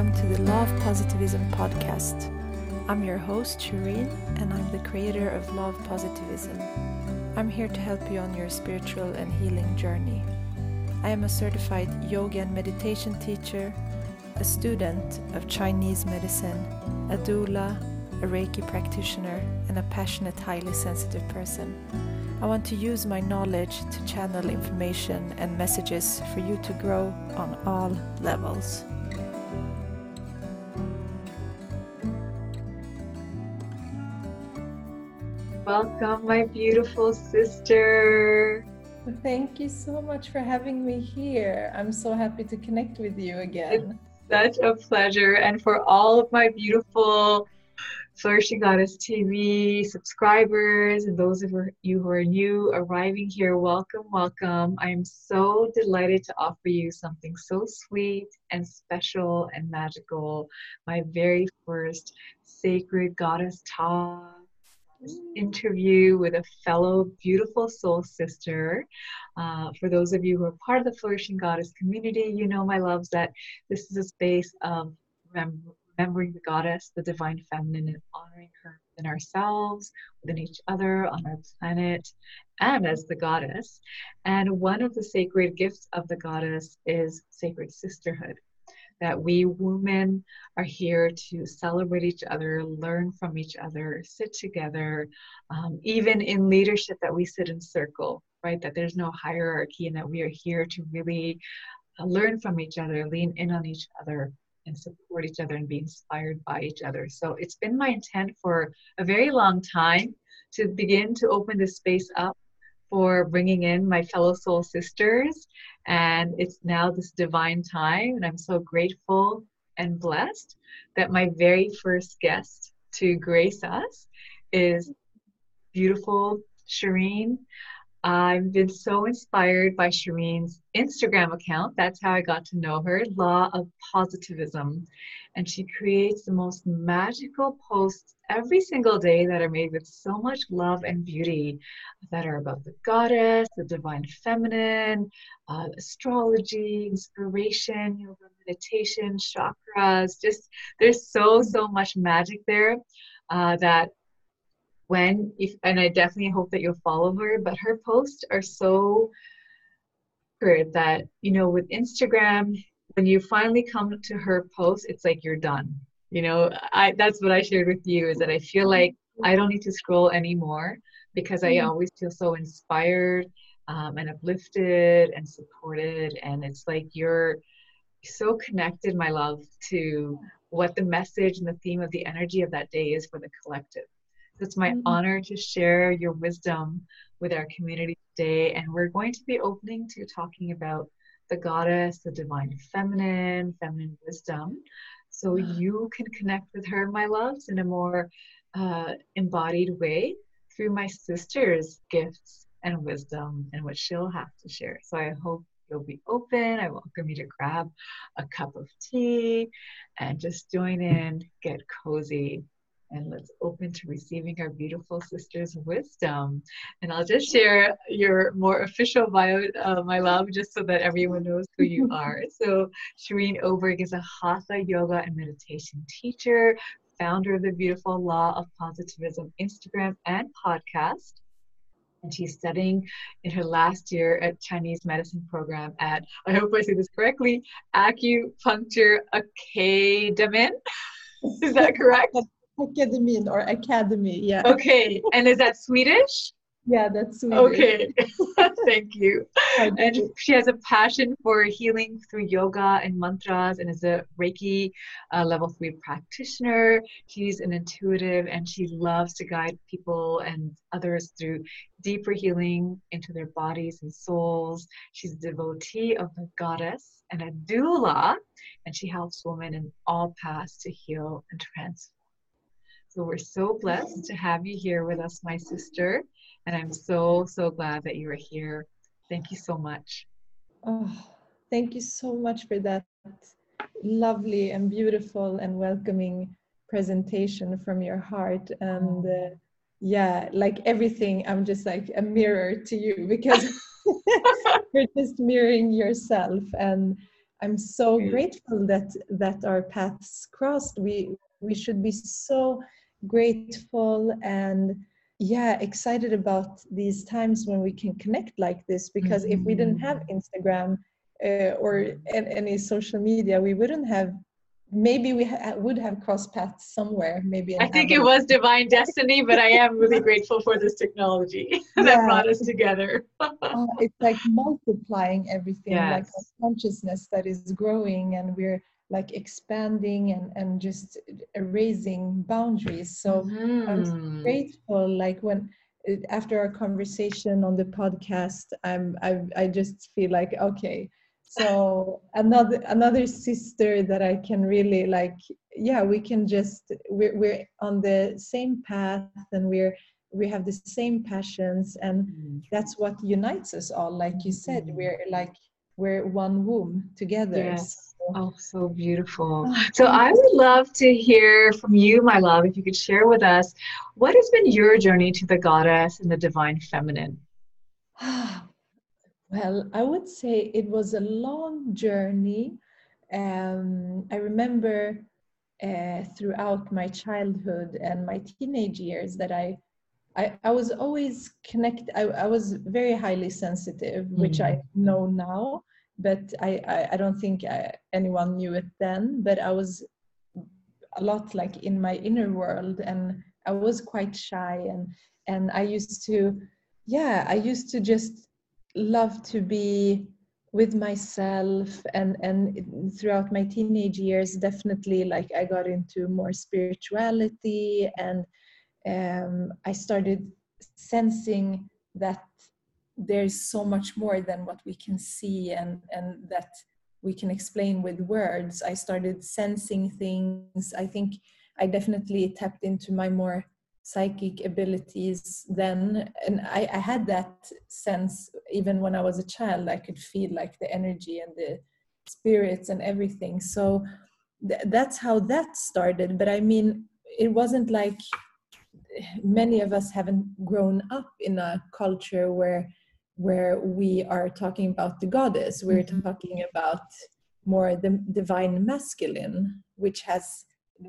welcome to the Law of Positivism podcast. I'm your host, Shireen, and I'm the creator of Law of Positivism. I'm here to help you on your spiritual and healing journey. I am a certified yoga and meditation teacher, a student of Chinese medicine, a doula, a Reiki practitioner, and a passionate, highly sensitive person. I want to use my knowledge to channel information and messages for you to grow on all levels. Welcome, my beautiful sister. Thank you so much for having me here. I'm so happy to connect with you again. It's such a pleasure. And for all of my beautiful Flourishing Goddess TV subscribers and those of you who are new arriving here, welcome, welcome. I am so delighted to offer you something so sweet and special and magical. My very first sacred goddess talk interview with a fellow beautiful soul sister. Uh, for those of you who are part of the Flourishing Goddess community, you know, my loves, that this is a space of remembering the goddess, the divine feminine, and honoring her within ourselves, within each other, on our planet, and as the goddess. And one of the sacred gifts of the goddess is sacred sisterhood that we women are here to celebrate each other, learn from each other, sit together, um, even in leadership, that we sit in circle, right? That there's no hierarchy and that we are here to really uh, learn from each other, lean in on each other. And support each other and be inspired by each other. So it's been my intent for a very long time to begin to open this space up for bringing in my fellow soul sisters. And it's now this divine time, and I'm so grateful and blessed that my very first guest to grace us is beautiful Shireen. I've been so inspired by Shireen's Instagram account. That's how I got to know her, Law of Positivism. And she creates the most magical posts every single day that are made with so much love and beauty that are about the goddess, the divine feminine, uh, astrology, inspiration, yoga, meditation, chakras. Just there's so, so much magic there uh, that when if and I definitely hope that you'll follow her, but her posts are so good that you know with Instagram, when you finally come to her post, it's like you're done. You know, I that's what I shared with you is that I feel like I don't need to scroll anymore because I mm-hmm. always feel so inspired um, and uplifted and supported, and it's like you're so connected, my love, to what the message and the theme of the energy of that day is for the collective. It's my mm-hmm. honor to share your wisdom with our community today. And we're going to be opening to talking about the goddess, the divine feminine, feminine wisdom. So you can connect with her, my loves, in a more uh, embodied way through my sister's gifts and wisdom and what she'll have to share. So I hope you'll be open. I welcome you to grab a cup of tea and just join in, get cozy and let's open to receiving our beautiful sister's wisdom. And I'll just share your more official bio, uh, my love, just so that everyone knows who you are. So, Shireen Oberg is a Hatha yoga and meditation teacher, founder of the Beautiful Law of Positivism Instagram and podcast. And she's studying in her last year at Chinese medicine program at, I hope I say this correctly, Acupuncture Academy. Is that correct? Academy or Academy, yeah. Okay, and is that Swedish? Yeah, that's Swedish. Okay, thank you. And she has a passion for healing through yoga and mantras and is a Reiki uh, level three practitioner. She's an intuitive and she loves to guide people and others through deeper healing into their bodies and souls. She's a devotee of the goddess and a doula, and she helps women in all paths to heal and transform. So we're so blessed to have you here with us, my sister. And I'm so, so glad that you are here. Thank you so much. Oh, thank you so much for that lovely and beautiful and welcoming presentation from your heart. And uh, yeah, like everything, I'm just like a mirror to you because you're just mirroring yourself. And I'm so grateful that that our paths crossed. We we should be so grateful and yeah excited about these times when we can connect like this because mm-hmm. if we didn't have mm-hmm. instagram uh, or any social media we wouldn't have maybe we ha- would have crossed paths somewhere maybe i think it was divine destiny but i am really grateful for this technology that yeah. brought us together uh, it's like multiplying everything yes. like consciousness that is growing and we're like expanding and and just erasing boundaries so mm. i'm mm-hmm. grateful like when after our conversation on the podcast i'm i, I just feel like okay so another another sister that i can really like yeah we can just we're, we're on the same path and we're we have the same passions and mm. that's what unites us all like you said mm-hmm. we're like we're one womb together yes Oh, so beautiful. Oh, so I would love to hear from you, my love, if you could share with us what has been your journey to the goddess and the divine feminine? Well, I would say it was a long journey. Um, I remember uh, throughout my childhood and my teenage years that I I, I was always connected. I, I was very highly sensitive, which mm-hmm. I know now but I, I, I don't think I, uh, anyone knew it then. But I was a lot like in my inner world, and I was quite shy, and and I used to, yeah, I used to just love to be with myself and and throughout my teenage years definitely like i got into more spirituality and um, i started sensing that there's so much more than what we can see and and that we can explain with words. I started sensing things. I think i definitely tapped into my more psychic abilities then. And I, I, had that sense even when i was a child i could feel like the energy and the spirits and everything. So th- that's how that started. But i mean it wasn't like many of us haven't grown up in a culture where where we are talking about the goddess. We're mm-hmm. talking about more the divine masculine which has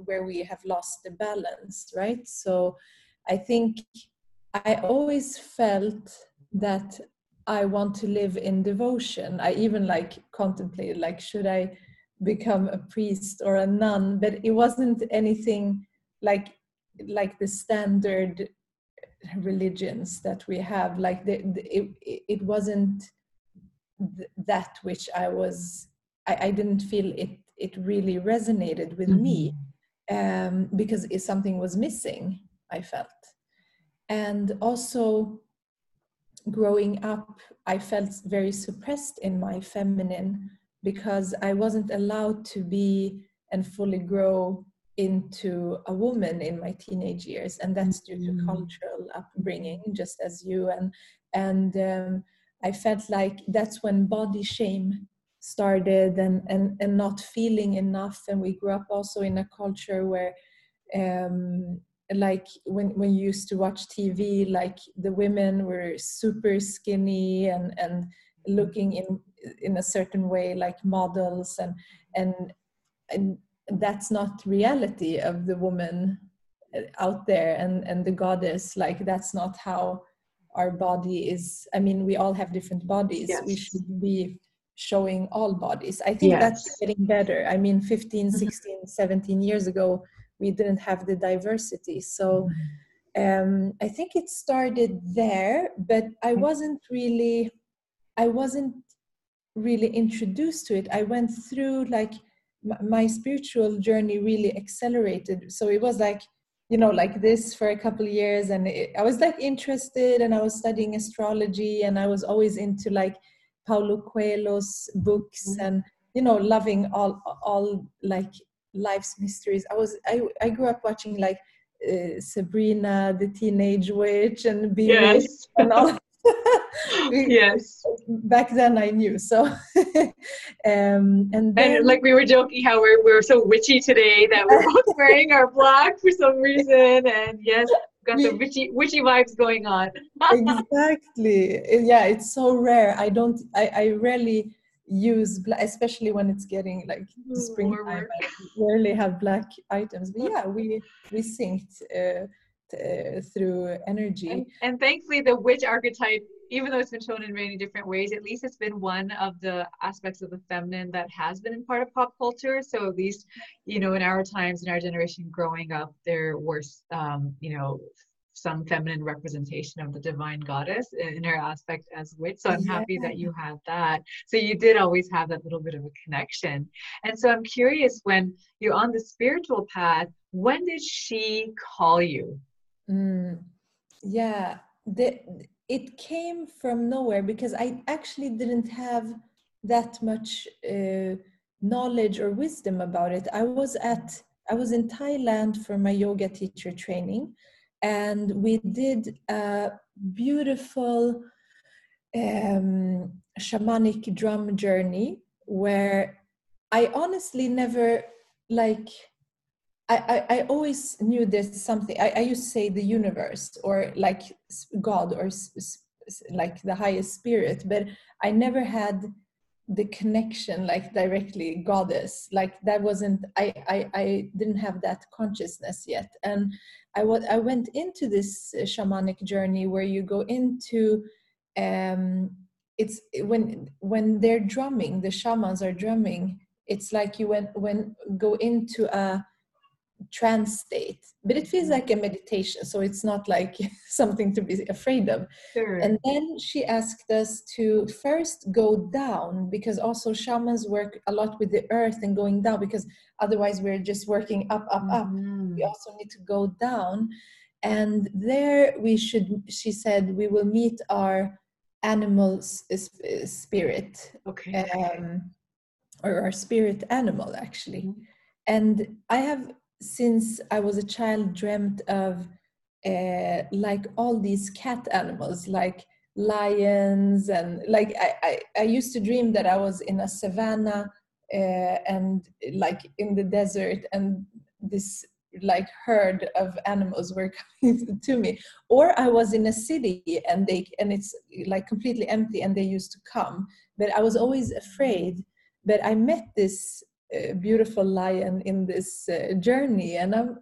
where we have lost the balance right? So i think i always felt that i want to live in devotion. I even like contemplated like should i become a priest or a nun? But it wasn't anything like like the standard religions that we have. Like the, the it, it wasn't th- that which i was I, I, didn't feel it it really resonated with mm-hmm. me um, because if something was missing i felt and also growing up i felt very suppressed in my feminine because i wasn't allowed to be and fully grow into a woman in my teenage years and that's due to mm. cultural upbringing just as you and and um, i felt like that's when body shame started and and and not feeling enough. And we grew up also in a culture where um like when when you used to watch tv like the women were super skinny and and looking in in a certain way like models. And and and that's not reality of the woman out there and and the goddess. Like that's not how our body is. I mean we all have different bodies. Yes. we should be showing all bodies i think yes. that's getting better i mean 15 mm-hmm. 16 17 years ago we didn't have the diversity so mm-hmm. um, i think it started there but i mm-hmm. wasn't really i wasn't really introduced to it i went through like my spiritual journey really accelerated so it was like you know like this for a couple of years and it, i was like interested and i was studying astrology and i was always into like paulo coelho's books mm-hmm. and you know loving all all like life's mysteries i was i, I grew up watching like uh, sabrina the teenage witch and be yes. and all yes back then i knew so um and, then, and like we were joking how we're, we're so witchy today that we're both wearing our black for some reason and yes got the witchy witchy vibes going on exactly yeah it's so rare i don't i i rarely use black, especially when it's getting like springtime. We rarely have black items, but yeah, we we synced uh, uh, through energy. And, and, thankfully, the witch archetype, even though it's been shown in many different ways, at least it's been one of the aspects of the feminine that has been in part of pop culture. So at least, you know, in our times, in our generation growing up, there were, um, you know, some feminine representation of the divine goddess in her aspect as witch. So I'm yeah. happy that you had that. So you did always have that little bit of a connection. And so I'm curious when you're on the spiritual path, when did she call you? Mm, yeah, the, it came from nowhere because I actually didn't have that much uh, knowledge or wisdom about it. I was at I was in Thailand for my yoga teacher training, and we did a beautiful um, shamanic drum journey where I honestly never like I, I, always knew there's something I, I used to say the universe or like God or like the highest spirit but I never had the connection like directly goddess like that wasn't I, I i didn't have that consciousness yet. And i what i went into this uh, shamanic journey where you go into um it's when when they're drumming the shamans are drumming it's like you went when go into a trance state but it feels like a meditation so it's not like something to be afraid of sure. and then she asked us to first go down because also shamans work a lot with the earth and going down because otherwise we're just working up up up mm-hmm. we also need to go down and there we should she said we will meet our animal spirit okay um, or our spirit animal actually mm-hmm. and i have since I was a child, dreamt of uh, like all these cat animals, like lions, and like I, I, I used to dream that I was in a savannah uh, and like in the desert, and this like herd of animals were coming to me. Or i was in a city and they and it's like completely empty and they used to come. But i was always afraid but i met this beautiful lion in this uh, journey and I'm,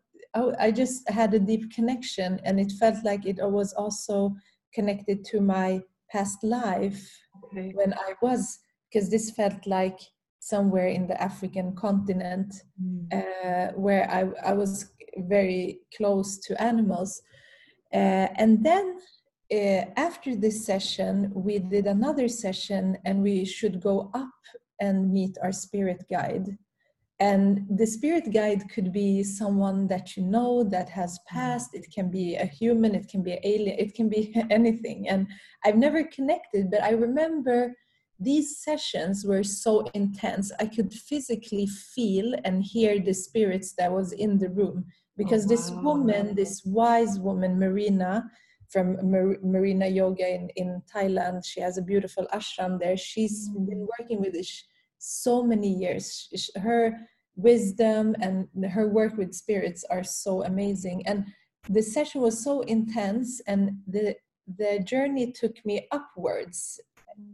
I just had a deep connection and it felt like it was also connected to my past life okay. when I was because this felt like somewhere in the African continent mm. uh, where I, I was very close to animals. Uh, and then uh, after this session, we did another session and we should go up and meet our spirit guide. And the spirit guide could be someone that you know that has mm. passed. It can be a human, it can be an alien, it can be anything. And I've never connected, but I remember these sessions were so intense. I could physically feel and hear the spirits that was in the room oh, because oh, wow. this woman, this wise woman, Marina, from Mar- Marina Yoga in, in Thailand. She has a beautiful ashram there. She's mm. been working with this so many years. Her wisdom and her work with spirits are so amazing. And the session was so intense, and the the journey took me upwards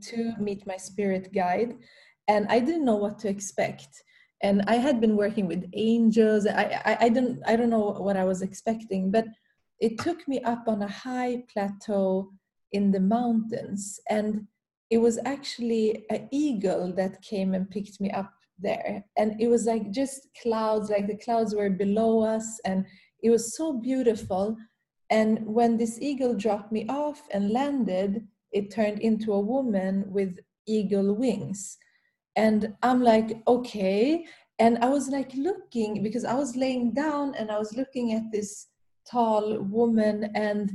to meet my spirit guide, and I didn't know what to expect. And I had been working with angels. I, I, I don't I don't know what I was expecting, but it took me up on a high plateau in the mountains and it was actually an eagle that came and picked me up there. And it was like just clouds like the clouds were below us and it was so beautiful. And when this eagle dropped me off and landed it turned into a woman with eagle wings. And i'm like okay. And i was like looking because i was laying down and i was looking at this tall woman and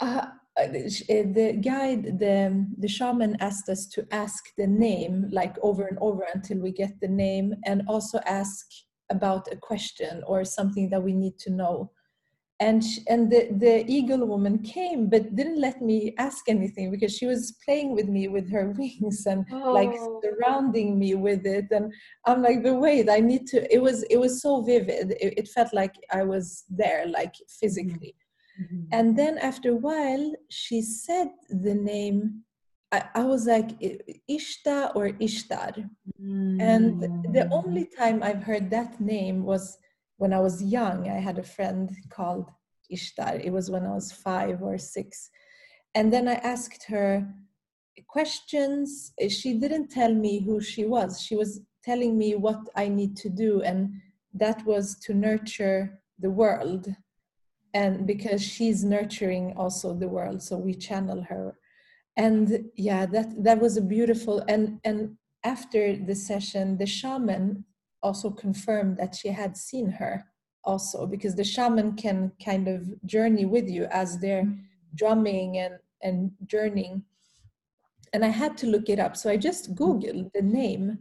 uh, uh, the guide the the shaman asked us to ask the name like over and over until we get the name and also ask about a question or something that we need to know and and the the eagle woman came but didn't let me ask anything because she was playing with me with her wings and oh. like surrounding me with it and i'm like but wait i need to it was it was so vivid it, it felt like i was there like physically Mm-hmm. And then after a while, she said the name I, I was like Ishta or Ishtar. Mm. And the mm. only time I've heard that name was when I was young. I had a friend called Ishtar. It was when I was five or six. And then I asked her questions. She didn't tell me who she was. She was telling me what I need to do. And that was to nurture the world. And because she's nurturing also the world, so we channel her and yeah that that was a beautiful and and after the session the shaman also confirmed that she had seen her also because the shaman can kind of journey with you as they're mm-hmm. drumming and and journeying and i had to look it up so i just mm-hmm. googled the name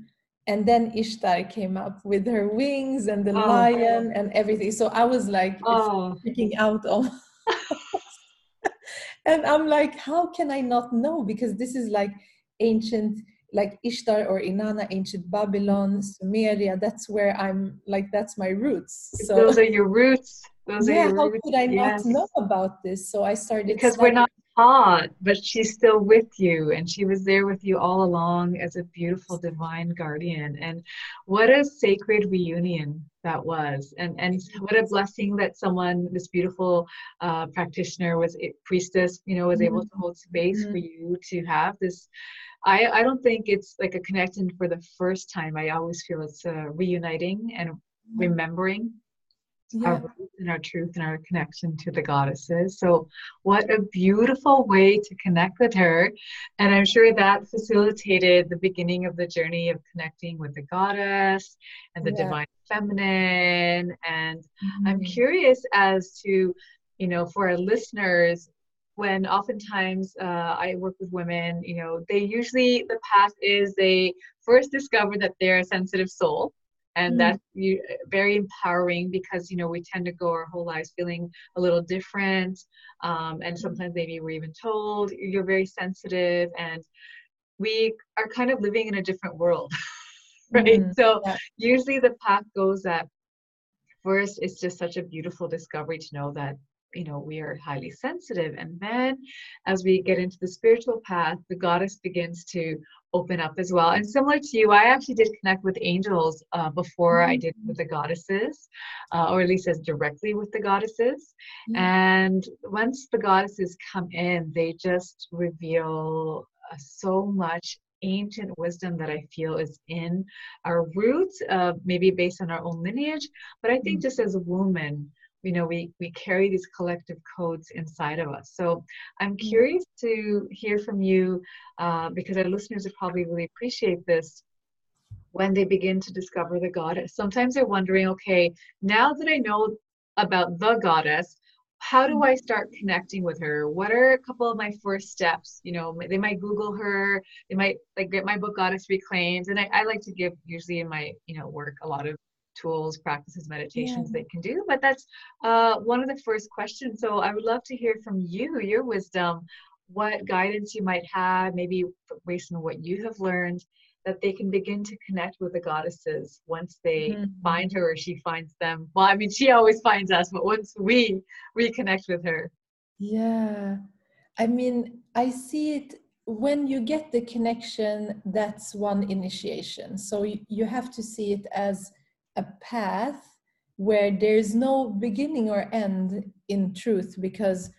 and then ishtar came up with her wings and the oh. lion and everything so i was like oh. freaking out almost and i'm like how can i not know because this is like ancient like ishtar or inanna ancient babylon sumeria that's where i'm like that's my roots so those are your roots those yeah how roots. could i yes. not know about this so i started because studying. we're not taught but she's still with you and she was there with you all along as a beautiful divine guardian and what a sacred reunion that was and and what a blessing that someone this beautiful uh, practitioner was priestess you know was mm-hmm. able to hold space mm-hmm. for you to have this I, I don't think it's like a connecting for the first time. I always feel it's a reuniting and remembering yeah. our roots and our truth and our connection to the goddesses. So, what a beautiful way to connect with her. And I'm sure that facilitated the beginning of the journey of connecting with the goddess and the yeah. divine feminine. And mm-hmm. I'm curious as to, you know, for our listeners, when oftentimes uh, I work with women, you know, they usually, the path is they first discover that they're a sensitive soul and mm. that's you, very empowering because you know we tend to go our whole lives feeling a little different um, and sometimes maybe we're even told you're very sensitive and we are kind of living in a different world right mm, so yeah. usually the path goes that first it's just such a beautiful discovery to know that you know we are highly sensitive and then as we get into the spiritual path the goddess begins to open up as well and similar to you i actually did connect with angels uh, before mm-hmm. i did with the goddesses uh, or at least as directly with the goddesses mm-hmm. and once the goddesses come in they just reveal uh, so much ancient wisdom that I feel is in our roots, uh, maybe based on our own lineage. But I think mm-hmm. just as a woman, you know we we carry these collective codes inside of us so i'm mm-hmm. curious to hear from you uh, because our listeners would probably really appreciate this when they begin to discover the goddess sometimes they're wondering okay now that i know about the goddess how do I start connecting with her? What are a couple of my first steps? You know, they might Google her, they might like get my book Goddess Reclaimed. And I, I like to give usually in my, you know, work a lot of tools, practices, meditations yeah. they can do. But that's uh, one of the first questions. So I would love to hear from you, your wisdom, what guidance you might have, maybe based on what you have learned, that they can begin to connect with the goddesses once they mm-hmm. find her or she finds them. Well, I mean, she always finds us, but once we reconnect with her. Yeah. I mean, I see it when you get the connection, that's one initiation. So you, you have to see it as a path where there's no beginning or end in truth because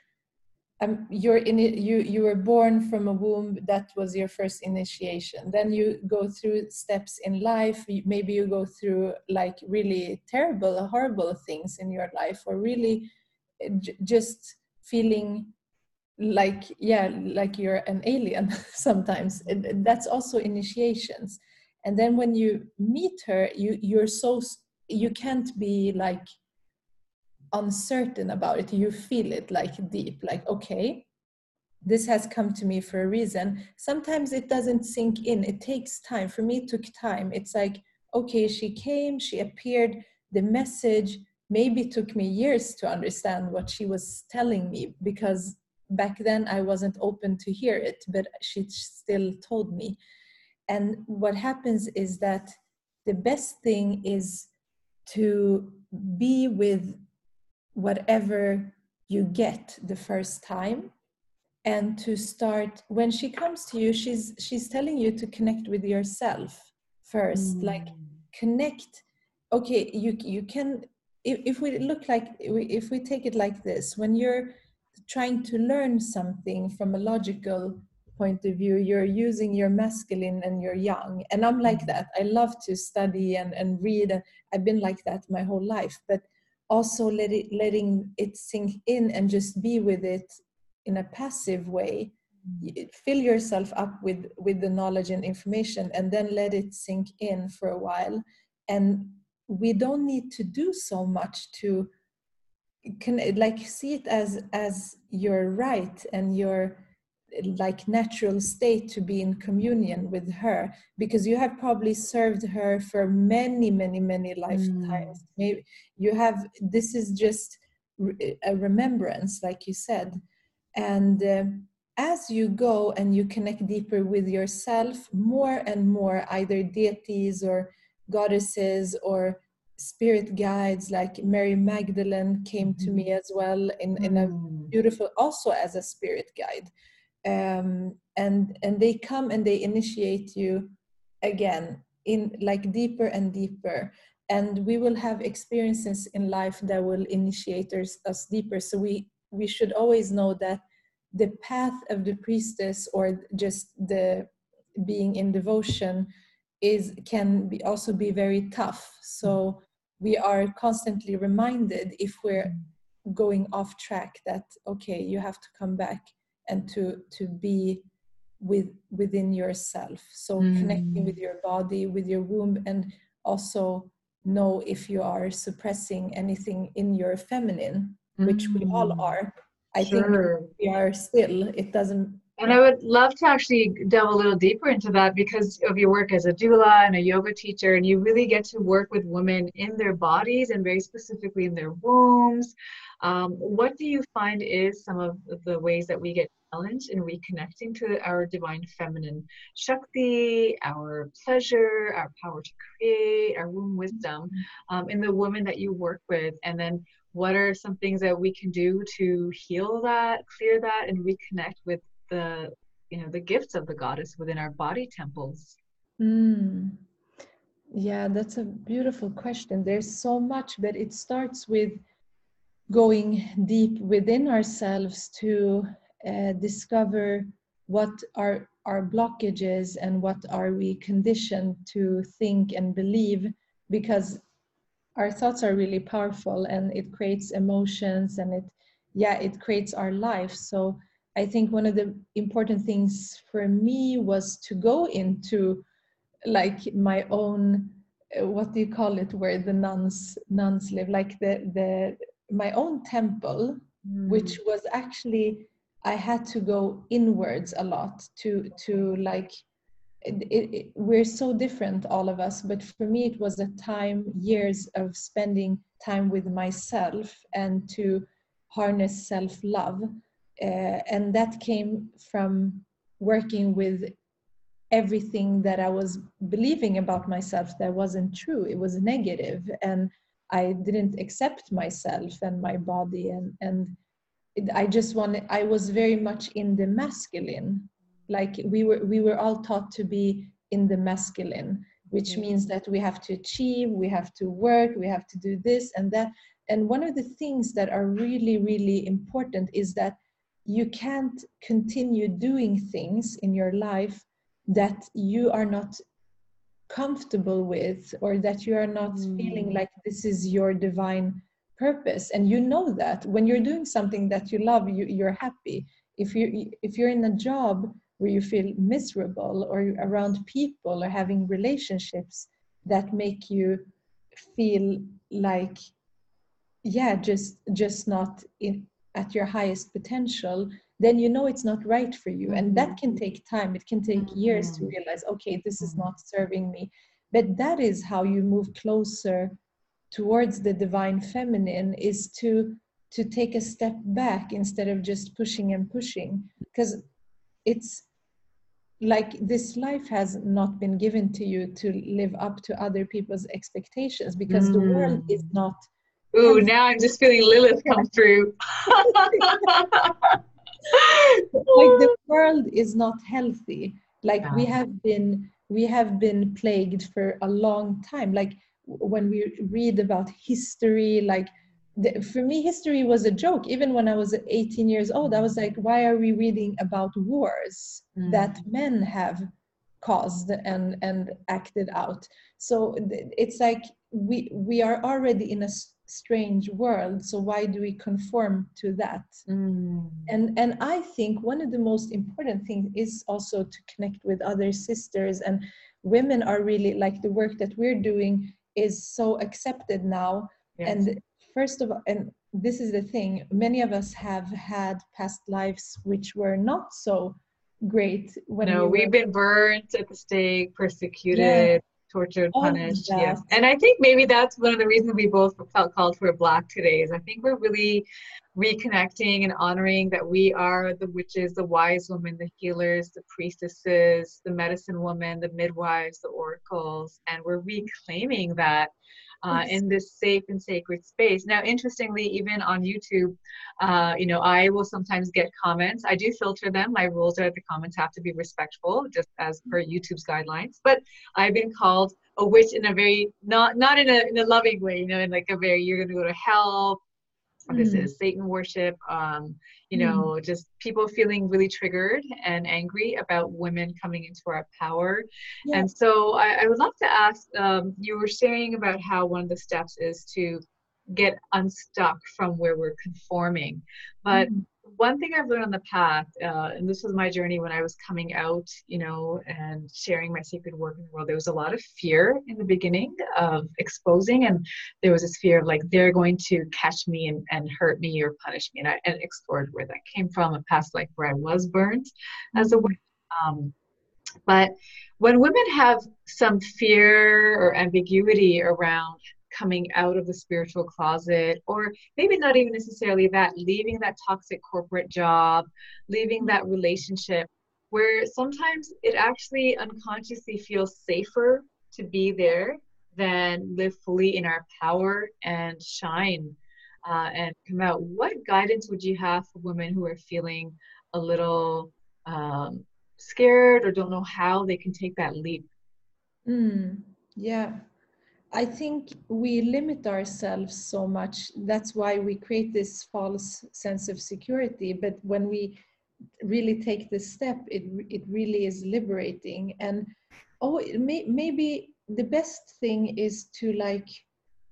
um, you're in it, you you were born from a womb that was your first initiation. Then you go through steps in life. Maybe you go through like really terrible horrible things in your life or really eh, just feeling like yeah like you're an alien sometimes. That's also initiations and then when you meet her you you're so you can't be like uncertain about it. You feel it like deep like okay this has come to me for a reason. Sometimes it doesn't sink in. It takes time. For me it took time. It's like okay she came she appeared. The message maybe took me years to understand what she was telling me because back then i wasn't open to hear it but she still told me and what happens is that the best thing is to be with whatever you get the first time and to start when she comes to you she's she's telling you to connect with yourself first mm. like connect okay you you can if, if we look like if we take it like this when you're trying to learn something from a logical point of view you're using your masculine and you're young. And i'm like mm. that. I love to study and, and read. I've been like that my whole life. But also let it, letting it sink in and just be with it in a passive way. Mm. fill yourself up with with the knowledge and information and then let it sink in for a while. And we don't need to do so much to can like see it as as your right and your like natural state to be in communion with her because you have probably served her for many many many lifetimes mm. maybe you have this is just a remembrance like you said and uh, as you go and you connect deeper with yourself more and more either deities or goddesses or spirit guides like mary magdalene came to me mm-hmm. as well in, in a mm. beautiful also as a spirit guide um, and and they come and they initiate you again in like deeper and deeper. And we will have experiences in life that will initiate us, us deeper. So we we should always know that the path of the priestess or just the being in devotion is can be also be very tough. So we are constantly reminded if we're going off track that okay you have to come back and to to be with within yourself so mm. connecting with your body with your womb and also know if you are suppressing anything in your feminine mm. which we all mm. are i sure. think we are still it doesn't and I would love to actually delve a little deeper into that because of your work as a doula and a yoga teacher, and you really get to work with women in their bodies and very specifically in their wombs. Um, what do you find is some of the ways that we get challenged in reconnecting to our divine feminine Shakti, our pleasure, our power to create, our womb wisdom um, in the women that you work with? And then what are some things that we can do to heal that, clear that, and reconnect with the you know the gifts of the goddess within our body temples? Mm. Yeah, that's a beautiful question. There's so much, but it starts with going deep within ourselves to uh, discover what are our blockages and what are we conditioned to think and believe because our thoughts are really powerful and it creates emotions and it yeah it creates our life. So i think one of the important things for me was to go into like my own uh, what do you call it where the nuns nuns live like the the my own temple, mm. which was actually I had to go inwards a lot to to like it, it, we're so different all of us but for me it was a time years of spending time with myself and to harness self-love uh, and that came from working with everything that i was believing about myself that wasn't true it was negative and I didn't accept myself and my body and and it, I just wanted I was very much in the masculine. Like we were we were all taught to be in the masculine which means that we have to achieve we have to work we have to do this and that. And one of the things that are really really important is that you can't continue doing things in your life that you are not comfortable with or that you are not mm. feeling like this is your divine purpose and you know that when you're doing something that you love you, you're happy if you if you're in a job where you feel miserable or around people or having relationships that make you feel like yeah just just not in at your highest potential then you know it's not right for you and that can mm-hmm. take time it can take years to mm-hmm. realize okay this is mm-hmm. not serving me but that is how you move closer towards the divine feminine is to to take a step back instead of just pushing and pushing because it's like this life has not been given to you to live up to other people's expectations because mm. the world is not Ooh, now I'm just feeling Lilith come through. like the world is not healthy. Like we have been we have been plagued for a long time. Like when we read about history like the, for me history was a joke. Even when i was 18 years old i was like why are we reading about wars mm. that men have caused and and acted out? So it's like we we are already in a strange world so why do we conform to that mm. and and i think one of the most important things is also to connect with other sisters and women are really like the work that we're doing is so accepted now yes. and first of all and this is the thing many of us have had past lives which were not so great when no we have been burnt at the stake persecuted tortured, oh punished. Yes. And I think maybe that's one of the reasons we both felt called for Black today is I think we're really reconnecting and honoring that we are the witches, the wise women, the healers, the priestesses, the medicine woman, the midwives, the oracles, and we're reclaiming that uh, in this safe and sacred space. Now, interestingly, even on YouTube, uh, you know, I will sometimes get comments. I do filter them. My rules are the comments have to be respectful, just as per YouTube's guidelines. But I've been called a witch in a very not not in a in a loving way, you know, in like a very you're gonna go to hell, mm. this is satan worship um, you mm. know just people feeling really triggered and angry about women coming into our power yeah. and so I, I, would love to ask um, you were sharing about how one of the steps is to get unstuck from where we're conforming but mm one thing I've learned on the path, uh, and this was my journey when I was coming out, you know, and sharing my sacred work in the world, there was a lot of fear in the beginning of exposing. And there was this fear of like, they're going to catch me and, and hurt me or punish me. And I and explored where that came from, a past life where I was burnt as a witch. Um, but when women have some fear or ambiguity around coming out of the spiritual closet, or maybe not even necessarily that, leaving that toxic corporate job, leaving that relationship, where sometimes it actually unconsciously feels safer to be there than live fully in our power and shine uh, and come out. What guidance would you have for women who are feeling a little um, scared or don't know how they can take that leap? Mm, yeah, I think we limit ourselves so much. That's why we create this false sense of security. But when we really take this step, it it really is liberating. And oh, may, maybe the best thing is to like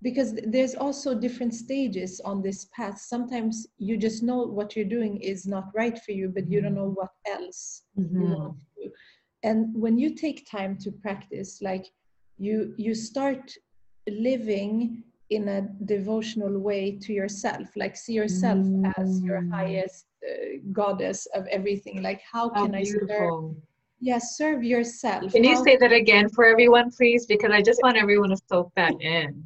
because there's also different stages on this path sometimes you just know what you're doing is not right for you but you don't know what else mm-hmm. you want to do and when you take time to practice like you you start living in a devotional way to yourself like see yourself mm. as your mm. highest uh, goddess of everything like how can i serve yeah serve yourself can you say that again for everyone please because i just want everyone to soak that in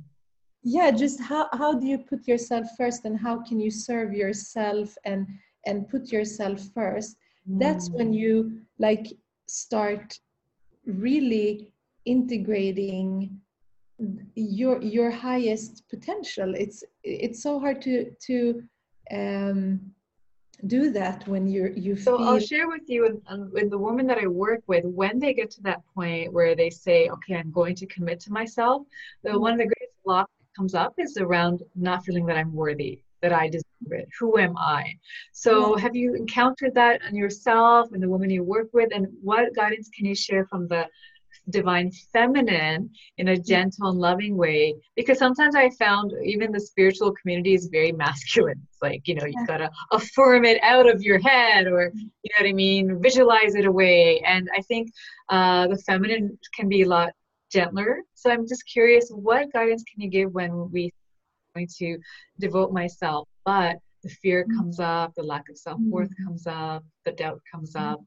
yeah just how, how do you put yourself first and how can you serve yourself and and put yourself first mm. that's when mm. you like start really integrating your your highest potential. It's it's so hard to to um do that when you're you so feel... i'll share with you with, um, with the woman that i work with when they get to that point where they say okay i'm going to commit to myself the mm-hmm. one of the greatest blocks that comes up is around not feeling that i'm worthy that i deserve it. Who am i? So have you encountered that on yourself and the woman you work with? And what guidance can you share from the divine feminine in a gentle and loving way. Because sometimes i found even the spiritual community is very masculine. It's like you know you gotta affirm it out of your head or you know what i mean? Visualize it away. And i think uh, the feminine can be a lot gentler. So i'm just curious what guidance can you give when we going to devote myself? But the fear mm-hmm. comes up the lack of self-worth mm-hmm. comes up the doubt comes up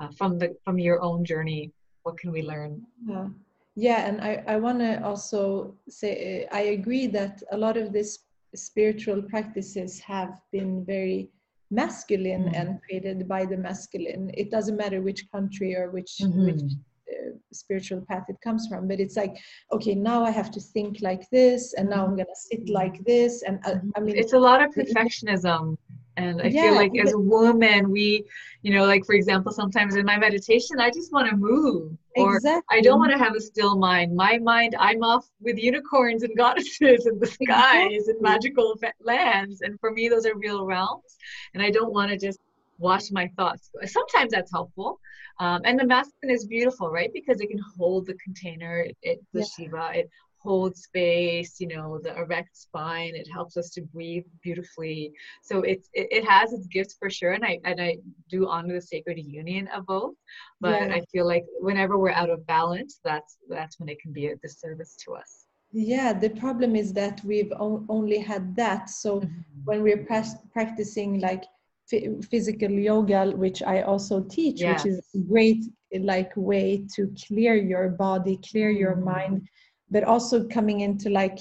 uh, from the from your own journey what can we learn yeah yeah and i i want to also say i agree that a lot of these spiritual practices have been very masculine mm-hmm. and created by the masculine it doesn't matter which country or which mm-hmm. which uh, spiritual path it comes from but it's like okay now i have to think like this and now i'm gonna sit mm-hmm. like this and uh, i mean it's a lot of perfectionism and i yeah, feel like as a woman we you know like for example sometimes in my meditation i just want to move or exactly. i don't want to have a still mind my mind i'm off with unicorns and goddesses and the skies exactly. and magical lands and for me those are real realms and i don't want to just wash my thoughts sometimes that's helpful um, and the masculine is beautiful right because it can hold the container it, it the yeah. shiva it hold space you know the erect spine it helps us to breathe beautifully so it's it, it has its gifts for sure and i and i do honor the sacred union of both but yeah. i feel like whenever we're out of balance that's that's when it can be a disservice to us yeah the problem is that we've o- only had that so mm-hmm. when we're pra- practicing like f- physical yoga which i also teach yes. which is a great like way to clear your body clear your mm-hmm. mind but also coming into like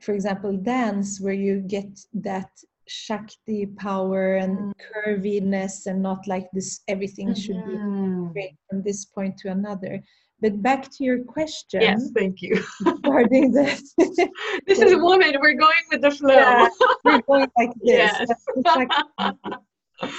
for example dance where you get that shakti power and mm. curviness and not like this everything mm-hmm. should be mm-hmm. great from this point to another but back to your question yes thank you regarding this this is a woman we're going with the flow yeah, we're going like this yes.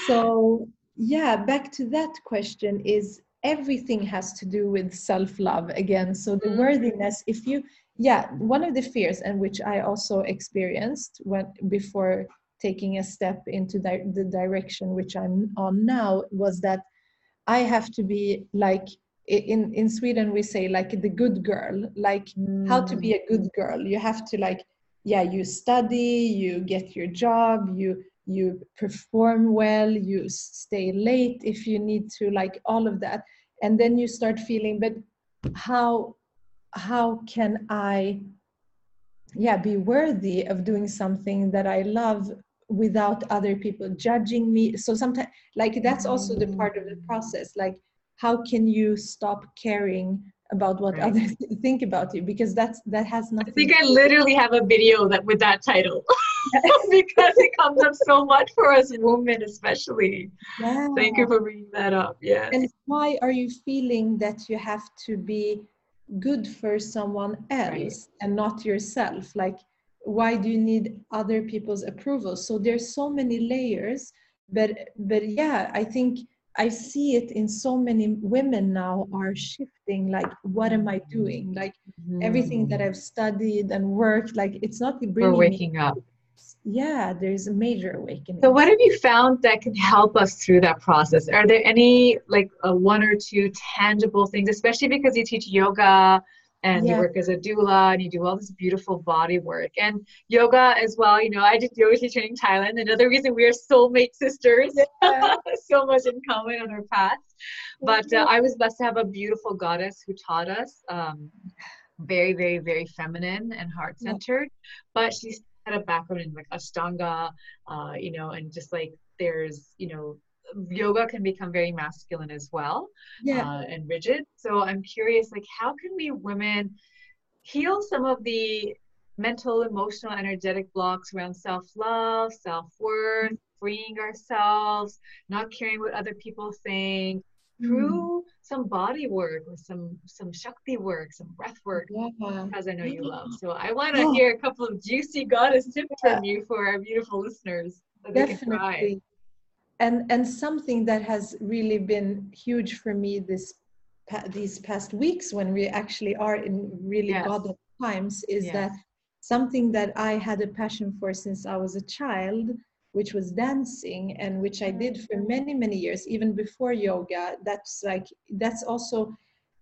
so yeah back to that question is everything has to do with self-love again so the mm-hmm. worthiness if you yeah one of the fears and which i also experienced when before taking a step into the, the direction which i'm on now was that i have to be like in in sweden we say like the good girl like mm. how to be a good mm. girl you have to like yeah you study you get your job you you perform well you stay late if you need to like all of that. And then you start feeling but how how can i yeah be worthy of doing something that i love without other people judging me? So sometimes like that's also the part of the mm. process like how can you stop caring about what right. others think about you? Because that's that has nothing i think i literally have a video that with that title because it comes up so much for us women especially. Yeah. thank you for bringing that up yeah and why are you feeling that you have to be good for someone else right. and not yourself? Like why do you need other people's approval? So there's so many layers but but yeah i think I see it in so many women now are shifting like what am I doing? Like mm-hmm. everything that I've studied and worked like it's not bringing We're waking up yeah there's a major awakening so what have you found that can help us through that process are there any like a one or two tangible things especially because you teach yoga and yeah. you work as a doula and you do all this beautiful body work and yoga as well. You know, I did yoga teacher in Thailand. Another reason we are soulmate sisters, yeah. so much in common on our paths. But uh, I was blessed to have a beautiful goddess who taught us. Um, very, very, very feminine and heart centered, but she had a background in like Ashtanga, uh, you know, and just like there's, you know, yoga can become very masculine as well yeah. Uh, and rigid so i'm curious like how can we women heal some of the mental emotional energetic blocks around self-love self-worth mm-hmm. freeing ourselves not caring what other people think mm. through some body work or some some shakti work some breath work yeah. as i know you love so i want to oh. hear a couple of juicy goddess tips yeah. from you for our beautiful listeners so Definitely and and something that has really been huge for me this these past weeks when we actually are in really yes. godly times is yes. that something that I had a passion for since I was a child, which was dancing, and which I did for mm-hmm. many many years, even before yoga. That's like that's also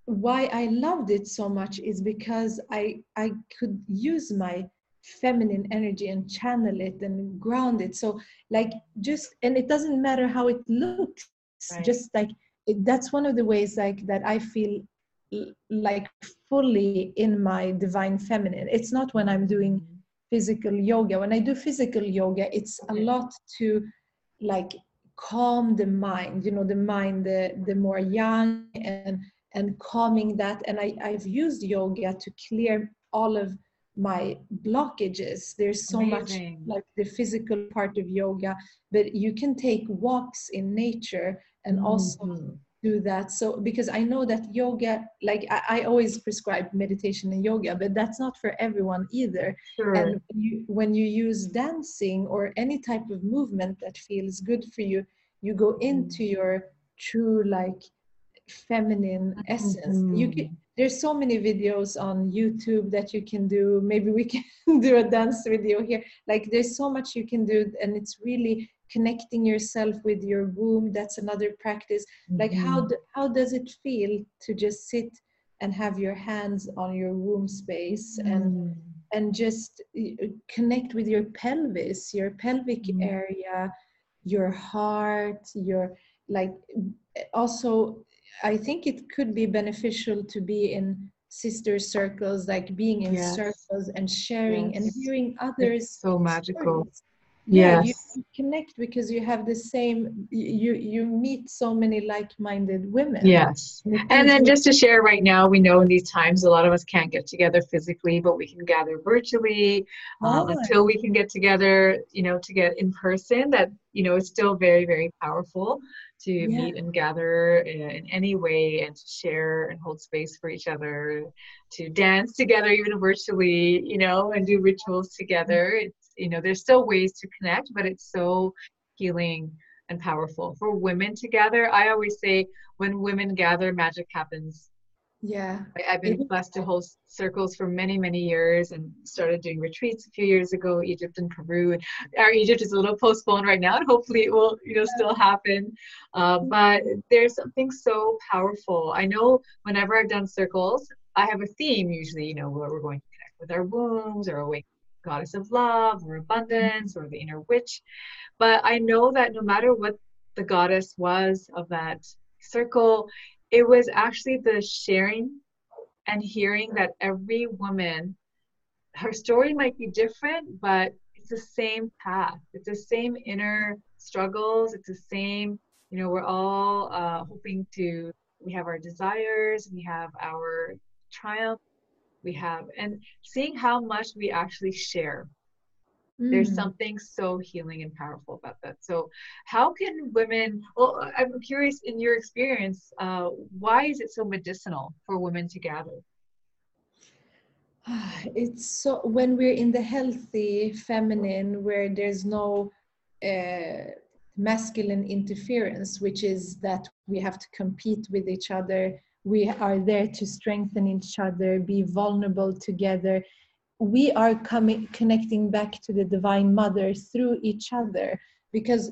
why I loved it so much is because I I could use my feminine energy and channel it and ground it so like just and it doesn't matter how it looks right. just like it, that's one of the ways like that i feel like fully in my divine feminine it's not when i'm doing. Physical yoga when i do physical yoga it's a lot to like calm the mind you know the mind the the more young and and calming that and i i've used yoga to clear all of my blockages there's so Amazing. much like the physical part of yoga but you can take walks in nature and mm-hmm. also do that so because i know that yoga like I, I, always prescribe meditation and yoga but that's not for everyone either sure. and when you, when you use dancing or any type of movement that feels good for you you go into mm-hmm. your true like feminine essence mm-hmm. you can, there's so many videos on youtube that you can do maybe we can do a dance video here like there's so much you can do and it's really connecting yourself with your womb that's another practice mm-hmm. like how mm-hmm. do, how does it feel to just sit and have your hands on your womb space mm-hmm. and and just connect with your pelvis your pelvic mm-hmm. area your heart your like also i think it could be beneficial to be in sister circles like being in yes. circles and sharing yes. and hearing others it's so magical stories yeah yes. you connect because you have the same you you meet so many like-minded women yes and then just to share right now we know in these times a lot of us can't get together physically but we can gather virtually um, oh. until we can get together you know to get in person that you know it's still very very powerful to yeah. meet and gather in, in any way and to share and hold space for each other to dance together even virtually you know and do rituals mm-hmm. together it's you know there's still ways to connect but it's so healing and powerful. For women to gather i always say when women gather magic happens. Yeah. I've been blessed to host circles for many many years and started doing retreats a few years ago egypt and peru. And our egypt is a little postponed right now and hopefully it will you know still happen. Uh, but there's something so powerful. I know whenever i've done circles i have a theme usually you know where we're going to connect with our wombs or awake goddess of love or abundance or the inner witch. But I know that no matter what the goddess was of that circle, it was actually the sharing and hearing that every woman, her story might be different, but it's the same path. It's the same inner struggles. It's the same, you know, we're all uh, hoping to, we have our desires, we have our triumph, we have and seeing how much we actually share. Mm. there's something so healing and powerful about that. So how can women well i'm curious in your experience uh, why is it so medicinal for women to gather? It's so when we're in the healthy feminine where there's no uh, masculine interference which is that we have to compete with each other we are there to strengthen each other be vulnerable together. We are coming connecting back to the divine mother through each other because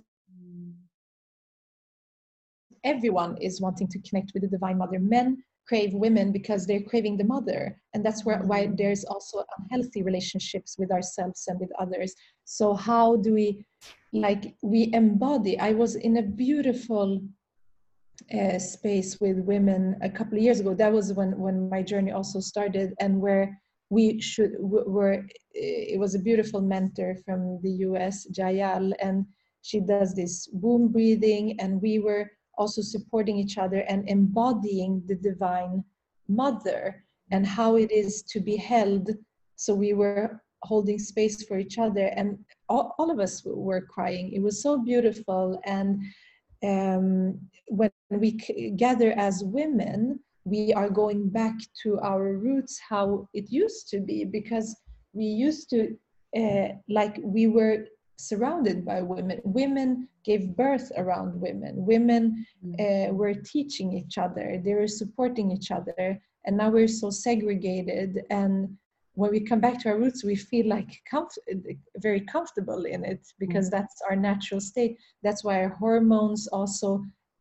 everyone is wanting to connect with the divine mother. Men crave women because they're craving the mother and that's where why mm. there's also unhealthy relationships with ourselves and with others. So how do we like we embody i was in a beautiful uh, space with women a couple of years ago. That was when when my journey also started, and where we should were it was a beautiful mentor from the U.S. Jayal, and she does this womb breathing, and we were also supporting each other and embodying the divine mother and how it is to be held. So we were holding space for each other, and all, all of us were crying. It was so beautiful and um, when we gather as women, we are going back to our roots, how it used to be, because we used to, uh, like, we were surrounded by women. Women gave birth around women. Women uh, were teaching each other, they were supporting each other. And now we're so segregated and when we come back to our roots, we feel like comf- very comfortable in it because mm that's our natural state. That's why our hormones also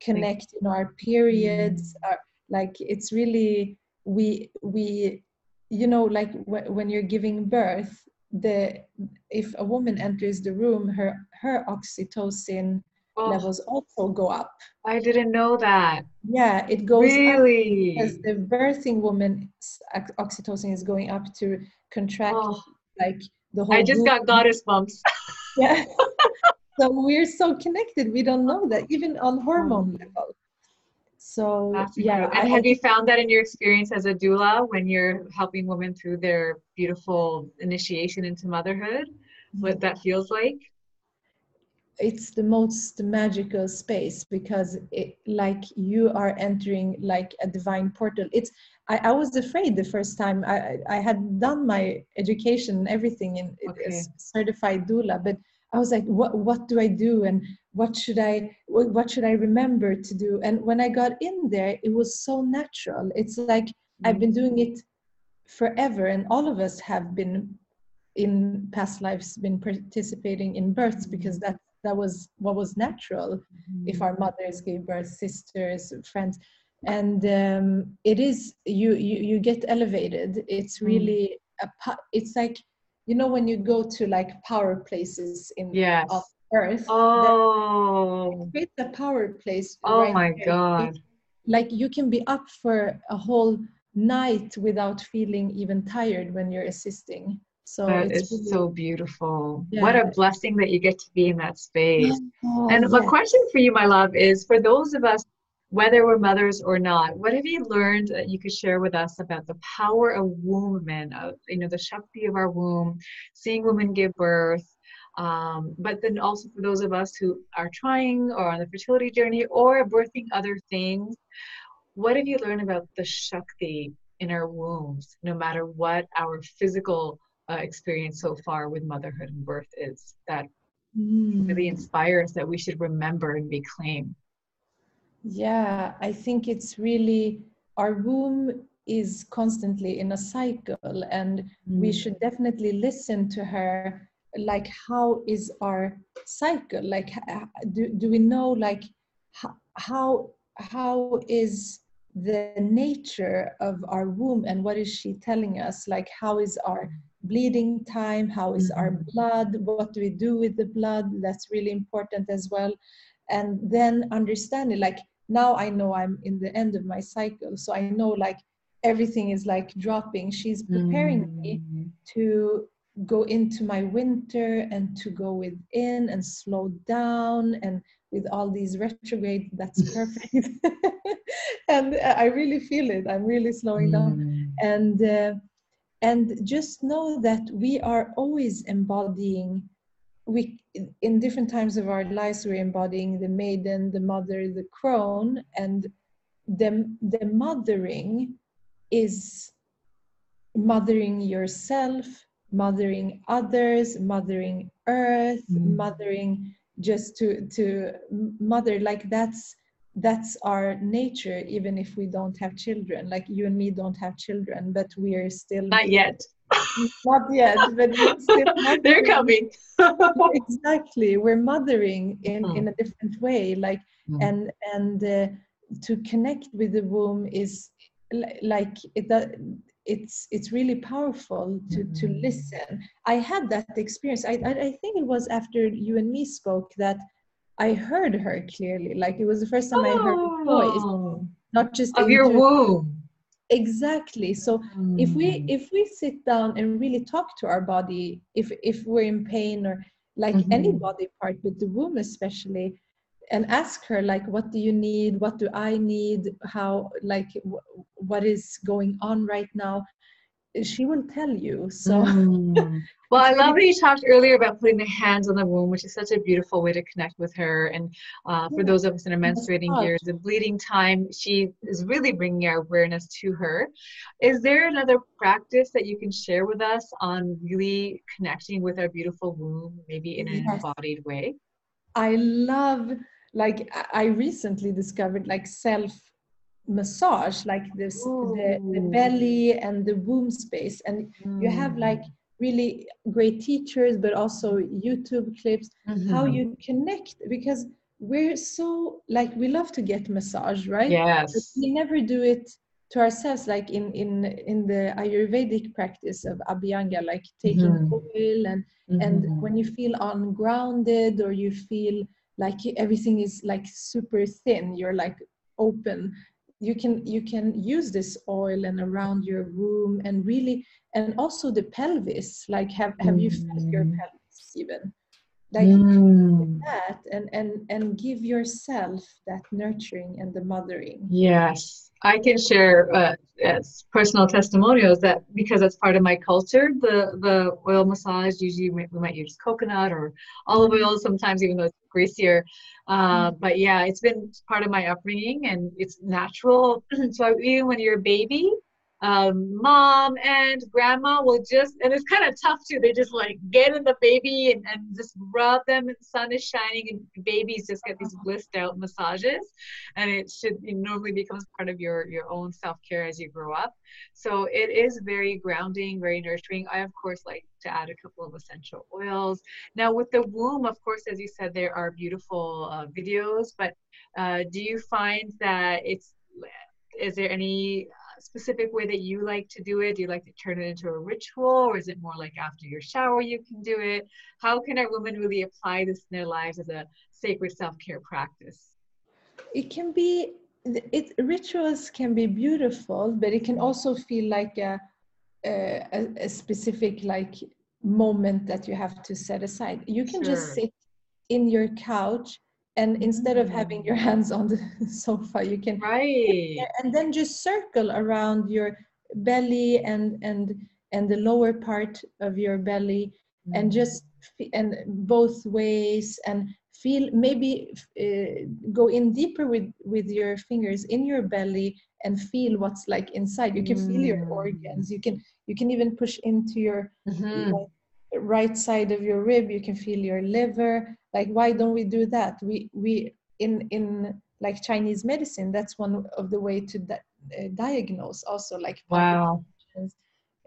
connect in our periods. mm Are, like it's really we we you know like w- when you're giving birth, the if a woman enters the room, her her oxytocin oh. levels also go up. I didn't know that. Yeah, it goes really as the birthing woman oxytocin is going up to contract oh. like the whole. I just got goddess bumps. yeah. so we're so connected. We don't know that even on hormone oh. level. So That's yeah. And I have you found that in your experience as a doula when you're helping women through their beautiful initiation into motherhood? What mm-hmm. that feels like? It's the most magical space because it like you are entering like a divine portal. It's i, I was afraid the first time. I i had done my education and everything in Okay. certified doula but i was like what what do i do? And what should i what what should i remember to do? And when i got in there it was so natural. It's like i've mm-hmm. been doing it forever and all of us have been in past lives been participating in births because mm-hmm. that that was what was natural if our mothers gave birth sisters friends and um, it is you, you you get elevated it's Mm. really a it's like you know when you go to like power places in Yes. earth that Oh. creates a power place Oh right my there. God. like you can be up for a whole night without feeling even tired when you're assisting so That it's is really- so beautiful. What a blessing that you get to be in that space. Oh, And yeah. a question for you, my love, is for those of us, whether we're mothers or not, what have you learned that you could share with us about the power of women, of you know, the Shakti of our womb, seeing women give birth, um, but then also for those of us who are trying or on the fertility journey or birthing other things, what have you learned about the Shakti in our wombs, no matter what our physical uh, experience so far with motherhood and birth is, that really Mm. inspires that we should remember and reclaim. Yeah, I think it's really our womb is constantly in a cycle, and we Mm. should definitely listen to her. Like, how is our cycle? Like, do, do we know, like, how how is the nature of our womb and what is she telling us? Like, how is our bleeding time? How is our Mhm. blood? What do we do with the blood? That's really important as well. And then understanding, like, now I know I'm in the end of my cycle. So I know, like, everything is like dropping. She's preparing me Mm. to go into my winter and to go within and slow down and with all these retrograde that's perfect and uh, i really feel it i'm really slowing down Mm. and uh, and just know that we are always embodying we in different times of our lives we're embodying the maiden the mother the crone and the the mothering is mothering yourself mothering others mothering earth Mm. mothering just to to mother like that's that's our nature even if we don't have children like you and me don't have children but we are still Not yet. not yet but we're still They're coming. exactly we're mothering in Hmm. in a different way like Mm. and and uh, to connect with the womb is like it it's it's really powerful to to Mhm. listen i had that experience I, I i think it was after you and me spoke that i heard her clearly like it was the first time i heard her voice Oh, not just of your womb. exactly so if we Mm. if we sit down and really talk to our body if if we're in pain or like any Mhm. body part but the womb especially and ask her like what do you need what do i need how like wh- what is going on right now she will tell you so Mm. Well, I love really- that you talked earlier about putting the hands on the womb, which is such a beautiful way to connect with her. And uh, for those of us in our menstruating years, the bleeding time, she is really bringing our awareness to her. Is there another practice that you can share with us on really connecting with our beautiful womb, maybe in an Yes. embodied way? I love like I- I recently discovered like self massage like this the, the belly and the womb space and you have like really great teachers but also youtube clips how Mhm. you connect because we're so like we love to get massage right but Yes. we never do it to ourselves like in in in the ayurvedic practice of abhyanga like taking Mhm. oil and and Mhm. when you feel ungrounded or you feel like everything is like super thin you're like open you can you can use this oil and around your womb and really and also the pelvis like have have you felt your Mm. pelvis even like mm. that and and and give yourself that nurturing and the mothering yes i can share uh, as personal testimonials that because it's part of my culture the the oil massage usually we might use coconut or olive oil sometimes even though it's greasier uh, mm. but yeah it's been part of my upbringing and it's natural so even when you're a baby um, mom and grandma will just, and it's kind of tough too. They just like get in the baby and, and just rub them, and sun is shining, and babies just get these blissed out massages. And it should it normally becomes part of your your own self care as you grow up. So it is very grounding, very nurturing. I of course like to add a couple of essential oils. Now with the womb, of course, as you said, there are beautiful uh, videos. But uh, do you find that it's is there any specific way that you like to do it? Do you like to turn it into a ritual, or is it more like after your shower you can do it? How can our women really apply this in their lives as a sacred self care practice? It can be. It rituals can be beautiful, but it can also feel like a, a, a specific like moment that you have to set aside. You can sure. just sit in your couch and instead of having your hands on the sofa you can right and then just circle around your belly and and and the lower part of your belly mm. and just and both ways and feel maybe uh, go in deeper with with your fingers in your belly and feel what's like inside you can mm. feel your mm. organs you can you can even push into your mm-hmm. Right side of your rib you can feel your liver. Like why don't we do that? We we in in like chinese medicine that's one of the way to di- uh, diagnose also like wow.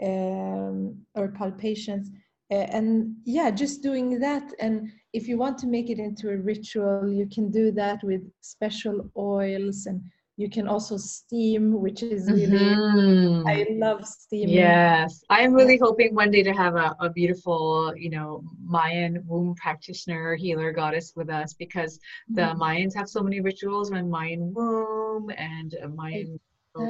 um, or palpations. Uh, and yeah just doing that. And if you want to make it into a ritual you can do that with special oils and you can also steam which is really mm-hmm. i love steam yes i'm really hoping one day to have a, a beautiful you know mayan womb practitioner healer goddess with us because the mm-hmm. mayans have so many rituals when mayan womb and mayan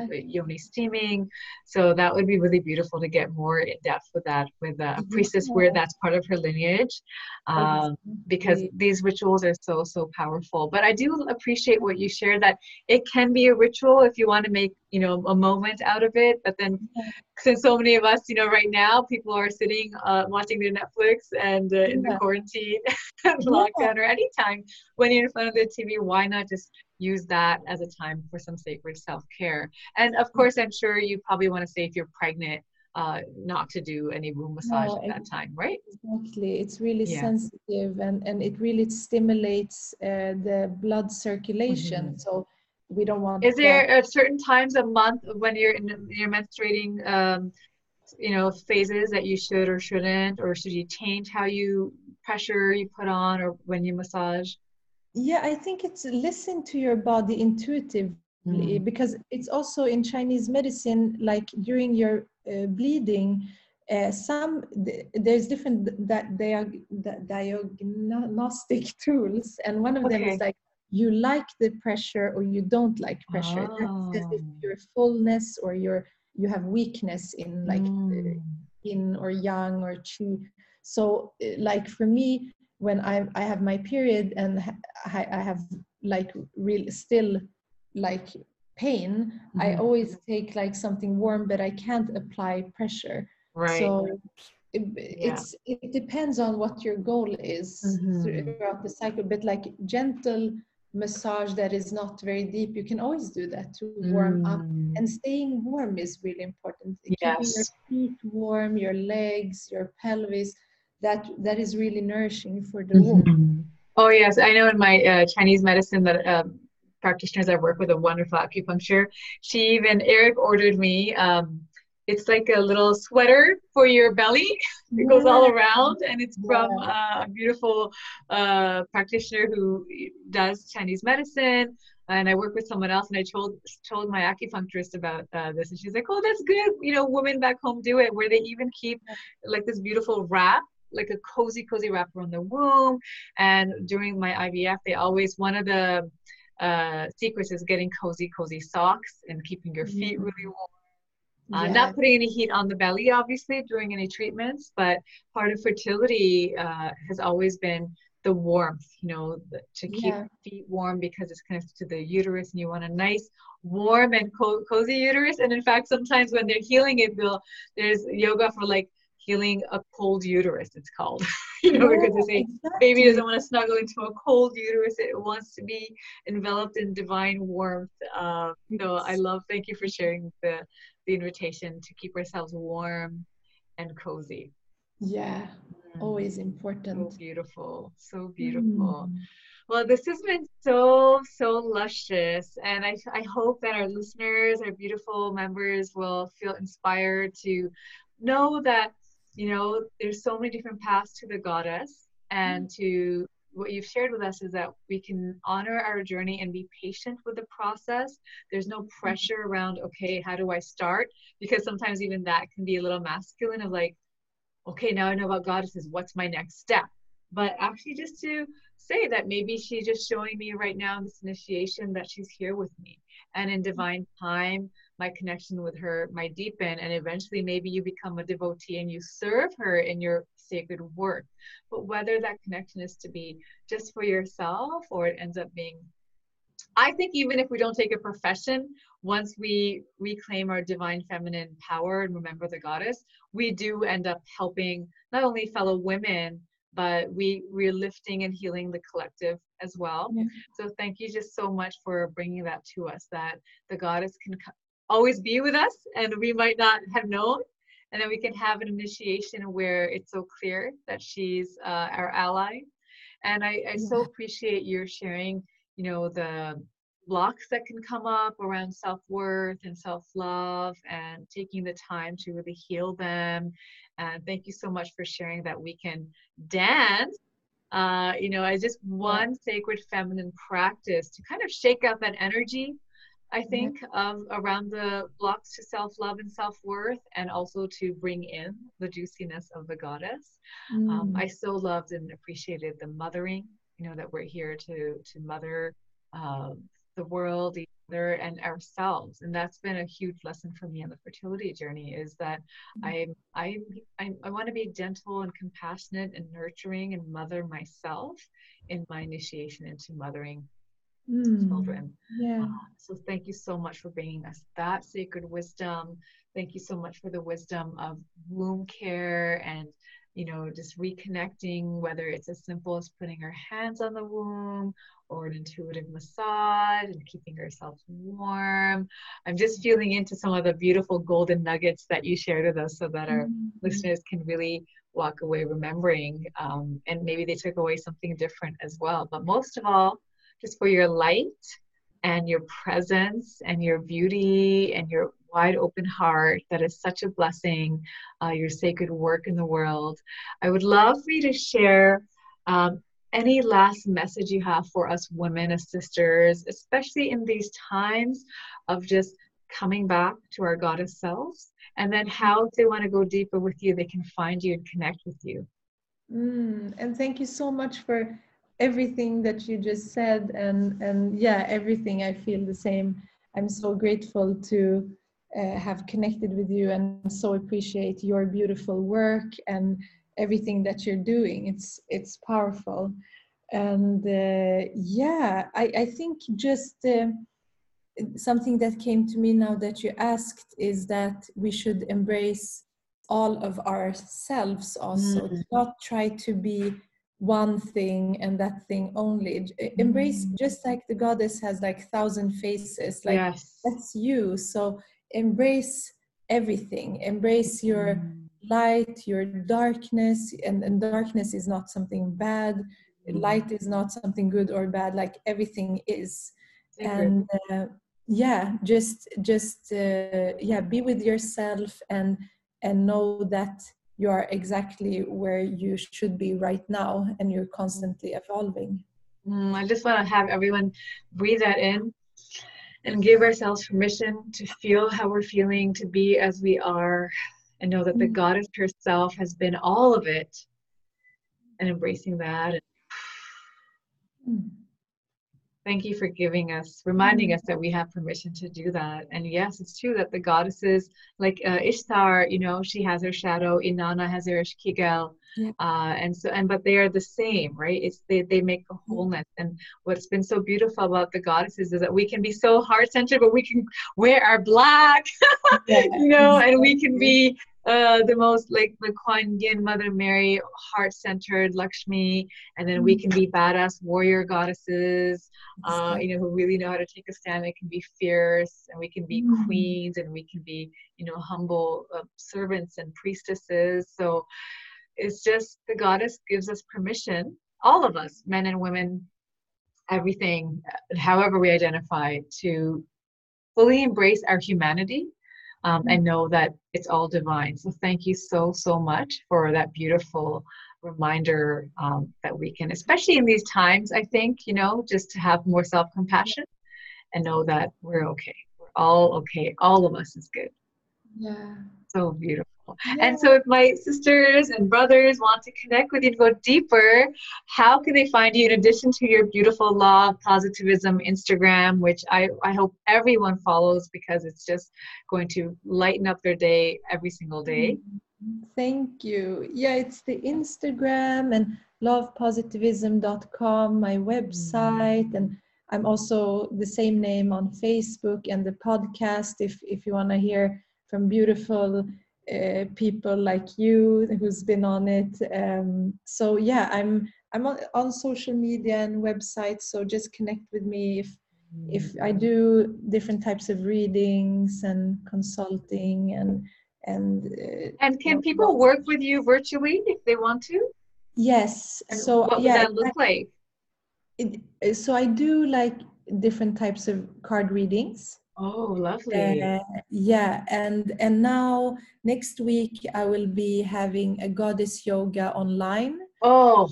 yoni steaming. So that would be really beautiful to get more in depth with that with a priestess where that's part of her lineage, um, because these rituals are so so powerful. But I do appreciate what you shared that it can be a ritual if you want to make you know a moment out of it. But then, since so many of us, you know, right now people are sitting uh, watching their Netflix and uh, in the quarantine and lockdown or anytime when you're in front of the TV, why not just use that as a time for some sacred self care. And of course, I'm sure you probably want to say if you're pregnant, uh, not to do any womb massage no, at that time, right? Exactly. It's really yeah. sensitive and, and it really stimulates uh, the blood circulation. Mm-hmm. So we don't want. Is there that. certain times a month when you're in your menstruating, um, you know, phases that you should or shouldn't, or should you change how you pressure you put on or when you massage? yeah i think it's listen to your body intuitively mm. because it's also in chinese medicine like during your uh, bleeding uh, some th- there's different that they are diagnostic tools and one of okay. them is like you like the pressure or you don't like pressure oh. that's if your fullness or your you have weakness in like mm. yin or yang or chi so uh, like for me when I, I have my period and I, I have like real still like pain mm-hmm. i always take like something warm but i can't apply pressure right so it, yeah. it's it depends on what your goal is mm-hmm. throughout the cycle but like gentle massage that is not very deep you can always do that to warm mm. up and staying warm is really important yes. keeping your feet warm your legs your pelvis that that is really nourishing for the womb. Mm-hmm. Oh yes, I know in my uh, Chinese medicine that um, practitioners I work with a wonderful acupuncture. She even Eric ordered me. Um, it's like a little sweater for your belly. It goes all around, and it's from uh, a beautiful uh, practitioner who does Chinese medicine. And I work with someone else, and I told told my acupuncturist about uh, this, and she's like, "Oh, that's good. You know, women back home do it, where they even keep like this beautiful wrap like a cozy, cozy wrap around the womb. And during my IVF, they always, one of the uh, secrets is getting cozy, cozy socks and keeping your feet mm-hmm. really Uh, Not putting any heat on the belly, obviously, during any treatments, but part of fertility uh, has always been the warmth, you know, the, to keep yeah. feet warm because it's connected to the uterus and you want a nice, warm, and co- cozy uterus. And in fact, sometimes when they're healing it, they'll, there's yoga for like healing a cold uterus, it's called, you know, yeah, because they say exactly. baby doesn't want to snuggle into a cold uterus, it wants to be enveloped in divine warmth. Uh, so I love, thank you for sharing the, the invitation to keep ourselves warm and cozy. Yeah, mm. always important. So beautiful, so beautiful. Mm. Well, this has been so, so luscious. And I, I hope that our listeners, our beautiful members, will feel inspired to know that, you know, there's so many different paths to the goddess. And mm. to what you've shared with us is that we can honor our journey and be patient with the process. There's no mm-hmm. pressure around, okay, how do I start? Because sometimes even that can be a little masculine of like, okay, now I know about goddesses, what's my next step? But actually, just to say that maybe she's just showing me right now in this initiation that she's here with me. And in mm-hmm. divine time, my connection with her might deepen. And eventually, maybe you become a devotee and you serve her in your sacred work. But whether that connection is to be just for yourself or it ends up being I think even if we don't take a profession, once we reclaim our divine feminine power and remember the goddess, we do end up helping not only fellow women, but we we're lifting and healing the collective as well. Yeah. So thank you just so much for bringing that to us that the goddess can always be with us and we might not have known and then we can have an initiation where it's so clear that she's uh, our ally. And I, I so appreciate your sharing you know the blocks that can come up around self-worth and self-love and taking the time to really heal them. And thank you so much for sharing that we can dance. Uh, you know as just one sacred feminine practice to kind of shake out that energy i think mm-hmm. around the blocks to self-love and self-worth and also to bring in the juiciness of the goddess um, mm. um, i so loved and appreciated the mothering you know that we're here to to mother uh, the world each other and ourselves and that's been a huge lesson for me on the fertility journey is that mm-hmm. I i i want to be gentle and compassionate and nurturing and mother myself in my initiation into mothering mm. children yeah uh, so thank you so much for bringing us that sacred wisdom thank you so much for the wisdom of womb care and you know, just reconnecting, whether it's as simple as putting our hands on the womb or an intuitive massage and keeping ourselves warm. I'm just feeling into some of the beautiful golden nuggets that you shared with us so that our mm-hmm. listeners can really walk away remembering um, and maybe they took away something different as well. But most of all, just for your light and your presence and your beauty and your wide open heart. That is such a blessing, uh, your sacred work in the world. I would love for you to share um, any last message you have for us women as sisters, especially in these times of just coming back to our goddess selves. And then how, if they want to go deeper with you, they can find you and connect with you. Mm, and thank you so much for everything that you just said and and yeah everything i feel the same. I'm so grateful to uh, have connected with you and so appreciate your beautiful work and everything that you're doing. It's it's powerful. And uh, yeah I, I think just uh, something that came to me now that you asked is that we should embrace all of ourselves also. Mm. not try to be one thing and that thing only embrace mm. just like the goddess has like thousand faces like yes. that's you so embrace everything embrace your mm. light your darkness and, and darkness is not something bad mm. light is not something good or bad like everything is and uh, yeah just just uh, yeah be with yourself and and know that you are exactly where you should be right now and you're constantly evolving mm, i just want to have everyone breathe that in and give ourselves permission to feel how we're feeling, to be as we are, and know that the mm. goddess herself has been all of it, and embracing that. Mm. Thank you for giving us, reminding us that we have permission to do that. And yes, it's true that the goddesses, like uh, Ishtar, you know, she has her shadow. Inanna has her Ishkigal. Yeah. Uh, and so, and but they are the same, right? It's they they make a wholeness. And what's been so beautiful about the goddesses is that we can be so heart centered, but we can wear our black, you know, and we can be uh, the most like the Kuan Yin, Mother Mary, heart centered Lakshmi, and then we can be badass warrior goddesses, uh, you know, who really know how to take a stand. They can be fierce, and we can be mm-hmm. queens, and we can be, you know, humble uh, servants and priestesses. So it's just the goddess gives us permission, all of us, men and women, everything, however we identify, to fully embrace our humanity um, and know that it's all divine. So thank you so, so much for that beautiful reminder um, that we can, especially in these times, I think, you know, just to have more self compassion and know that we're okay. We're all okay. All of us is good. Yeah. So beautiful. Yeah. And so, if my sisters and brothers want to connect with you and go deeper, how can they find you in addition to your beautiful Law of Positivism Instagram, which I, I hope everyone follows because it's just going to lighten up their day every single day? Mm-hmm. Thank you. Yeah, it's the Instagram and lovepositivism.com, my website, mm. and I'm also the same name on Facebook and the podcast if if you want to hear from beautiful uh, people like you who's been on it. Um, so yeah, I'm I'm on, on, social media and websites. So just connect with me if if I do different types of readings and consulting and and uh, and can people work with you virtually if they want to? Yes. And so what yeah, that look like? It, so I do like different types of card readings Oh, lovely. Uh, yeah, and and now next week I will be having a goddess yoga online. Oh,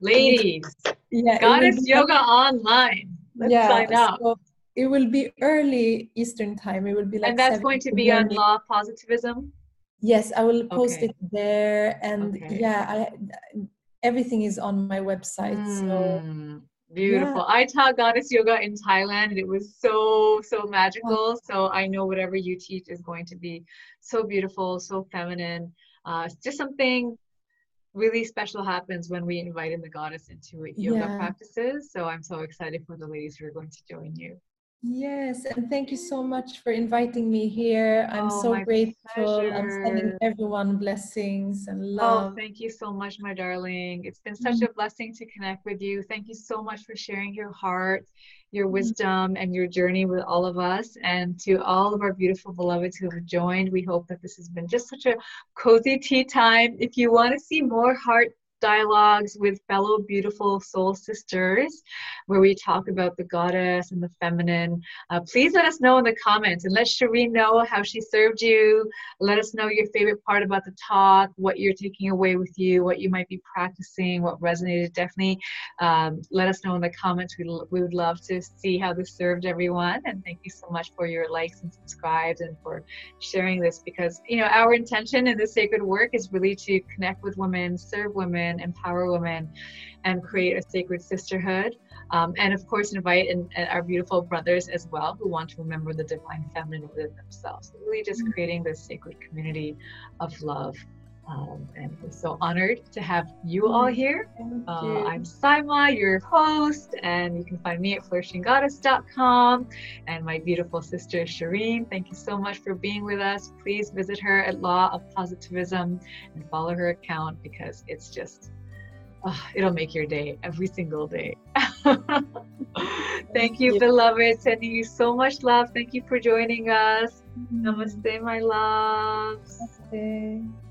ladies. yeah, goddess yoga online. Let's yeah, sign up. So it will be early Eastern time. It will be like And that's going to be on law of positivism? Yes, I will post okay. it there and okay. yeah, I everything is on my website. Mm. So hmm. Beautiful. Yeah. I taught goddess yoga in Thailand and it was so, so magical. So I know whatever you teach is going to be so beautiful, so feminine. Uh, just something really special happens when we invite in the goddess into yoga yeah. practices. So I'm so excited for the ladies who are going to join you. Yes, and thank you so much for inviting me here. I'm oh, so grateful. Pleasure. I'm sending everyone blessings and oh, love. Oh, thank you so much, my darling. It's been such mm-hmm. a blessing to connect with you. Thank you so much for sharing your heart, your mm-hmm. wisdom, and your journey with all of us. And to all of our beautiful beloveds who have joined, we hope that this has been just such a cozy tea time. If you want to see more heart dialogues with fellow beautiful soul sisters where we talk about the goddess and the feminine. Uh, please let us know in the comments and let Shireen know how she served you. Let us know your favorite part about the talk, what you're taking away with you, what you might be practicing, what resonated. Definitely um, let us know in the comments. We, we would love to see how this served everyone. And thank you so much for your likes and subscribes and for sharing this because, you know, our intention in this sacred work is really to connect with women, serve women, women, empower women, and create a sacred sisterhood. Um, and of course, invite in, in our beautiful brothers as well who want to remember the divine feminine within themselves. Really, just mm-hmm. creating this sacred community of love. Um, and we're so honored to have you all here. Uh, I'm Saima, your host, and you can find me at flourishinggoddess.com and my beautiful sister Shireen. Thank you so much for being with us. Please visit her at Law of Positivism and follow her account because it's just, oh, it'll make your day every single day. Thank, Thank you, you, beloved. Sending you so much love. Thank you for joining us. Mm-hmm. Namaste, my loves. Namaste.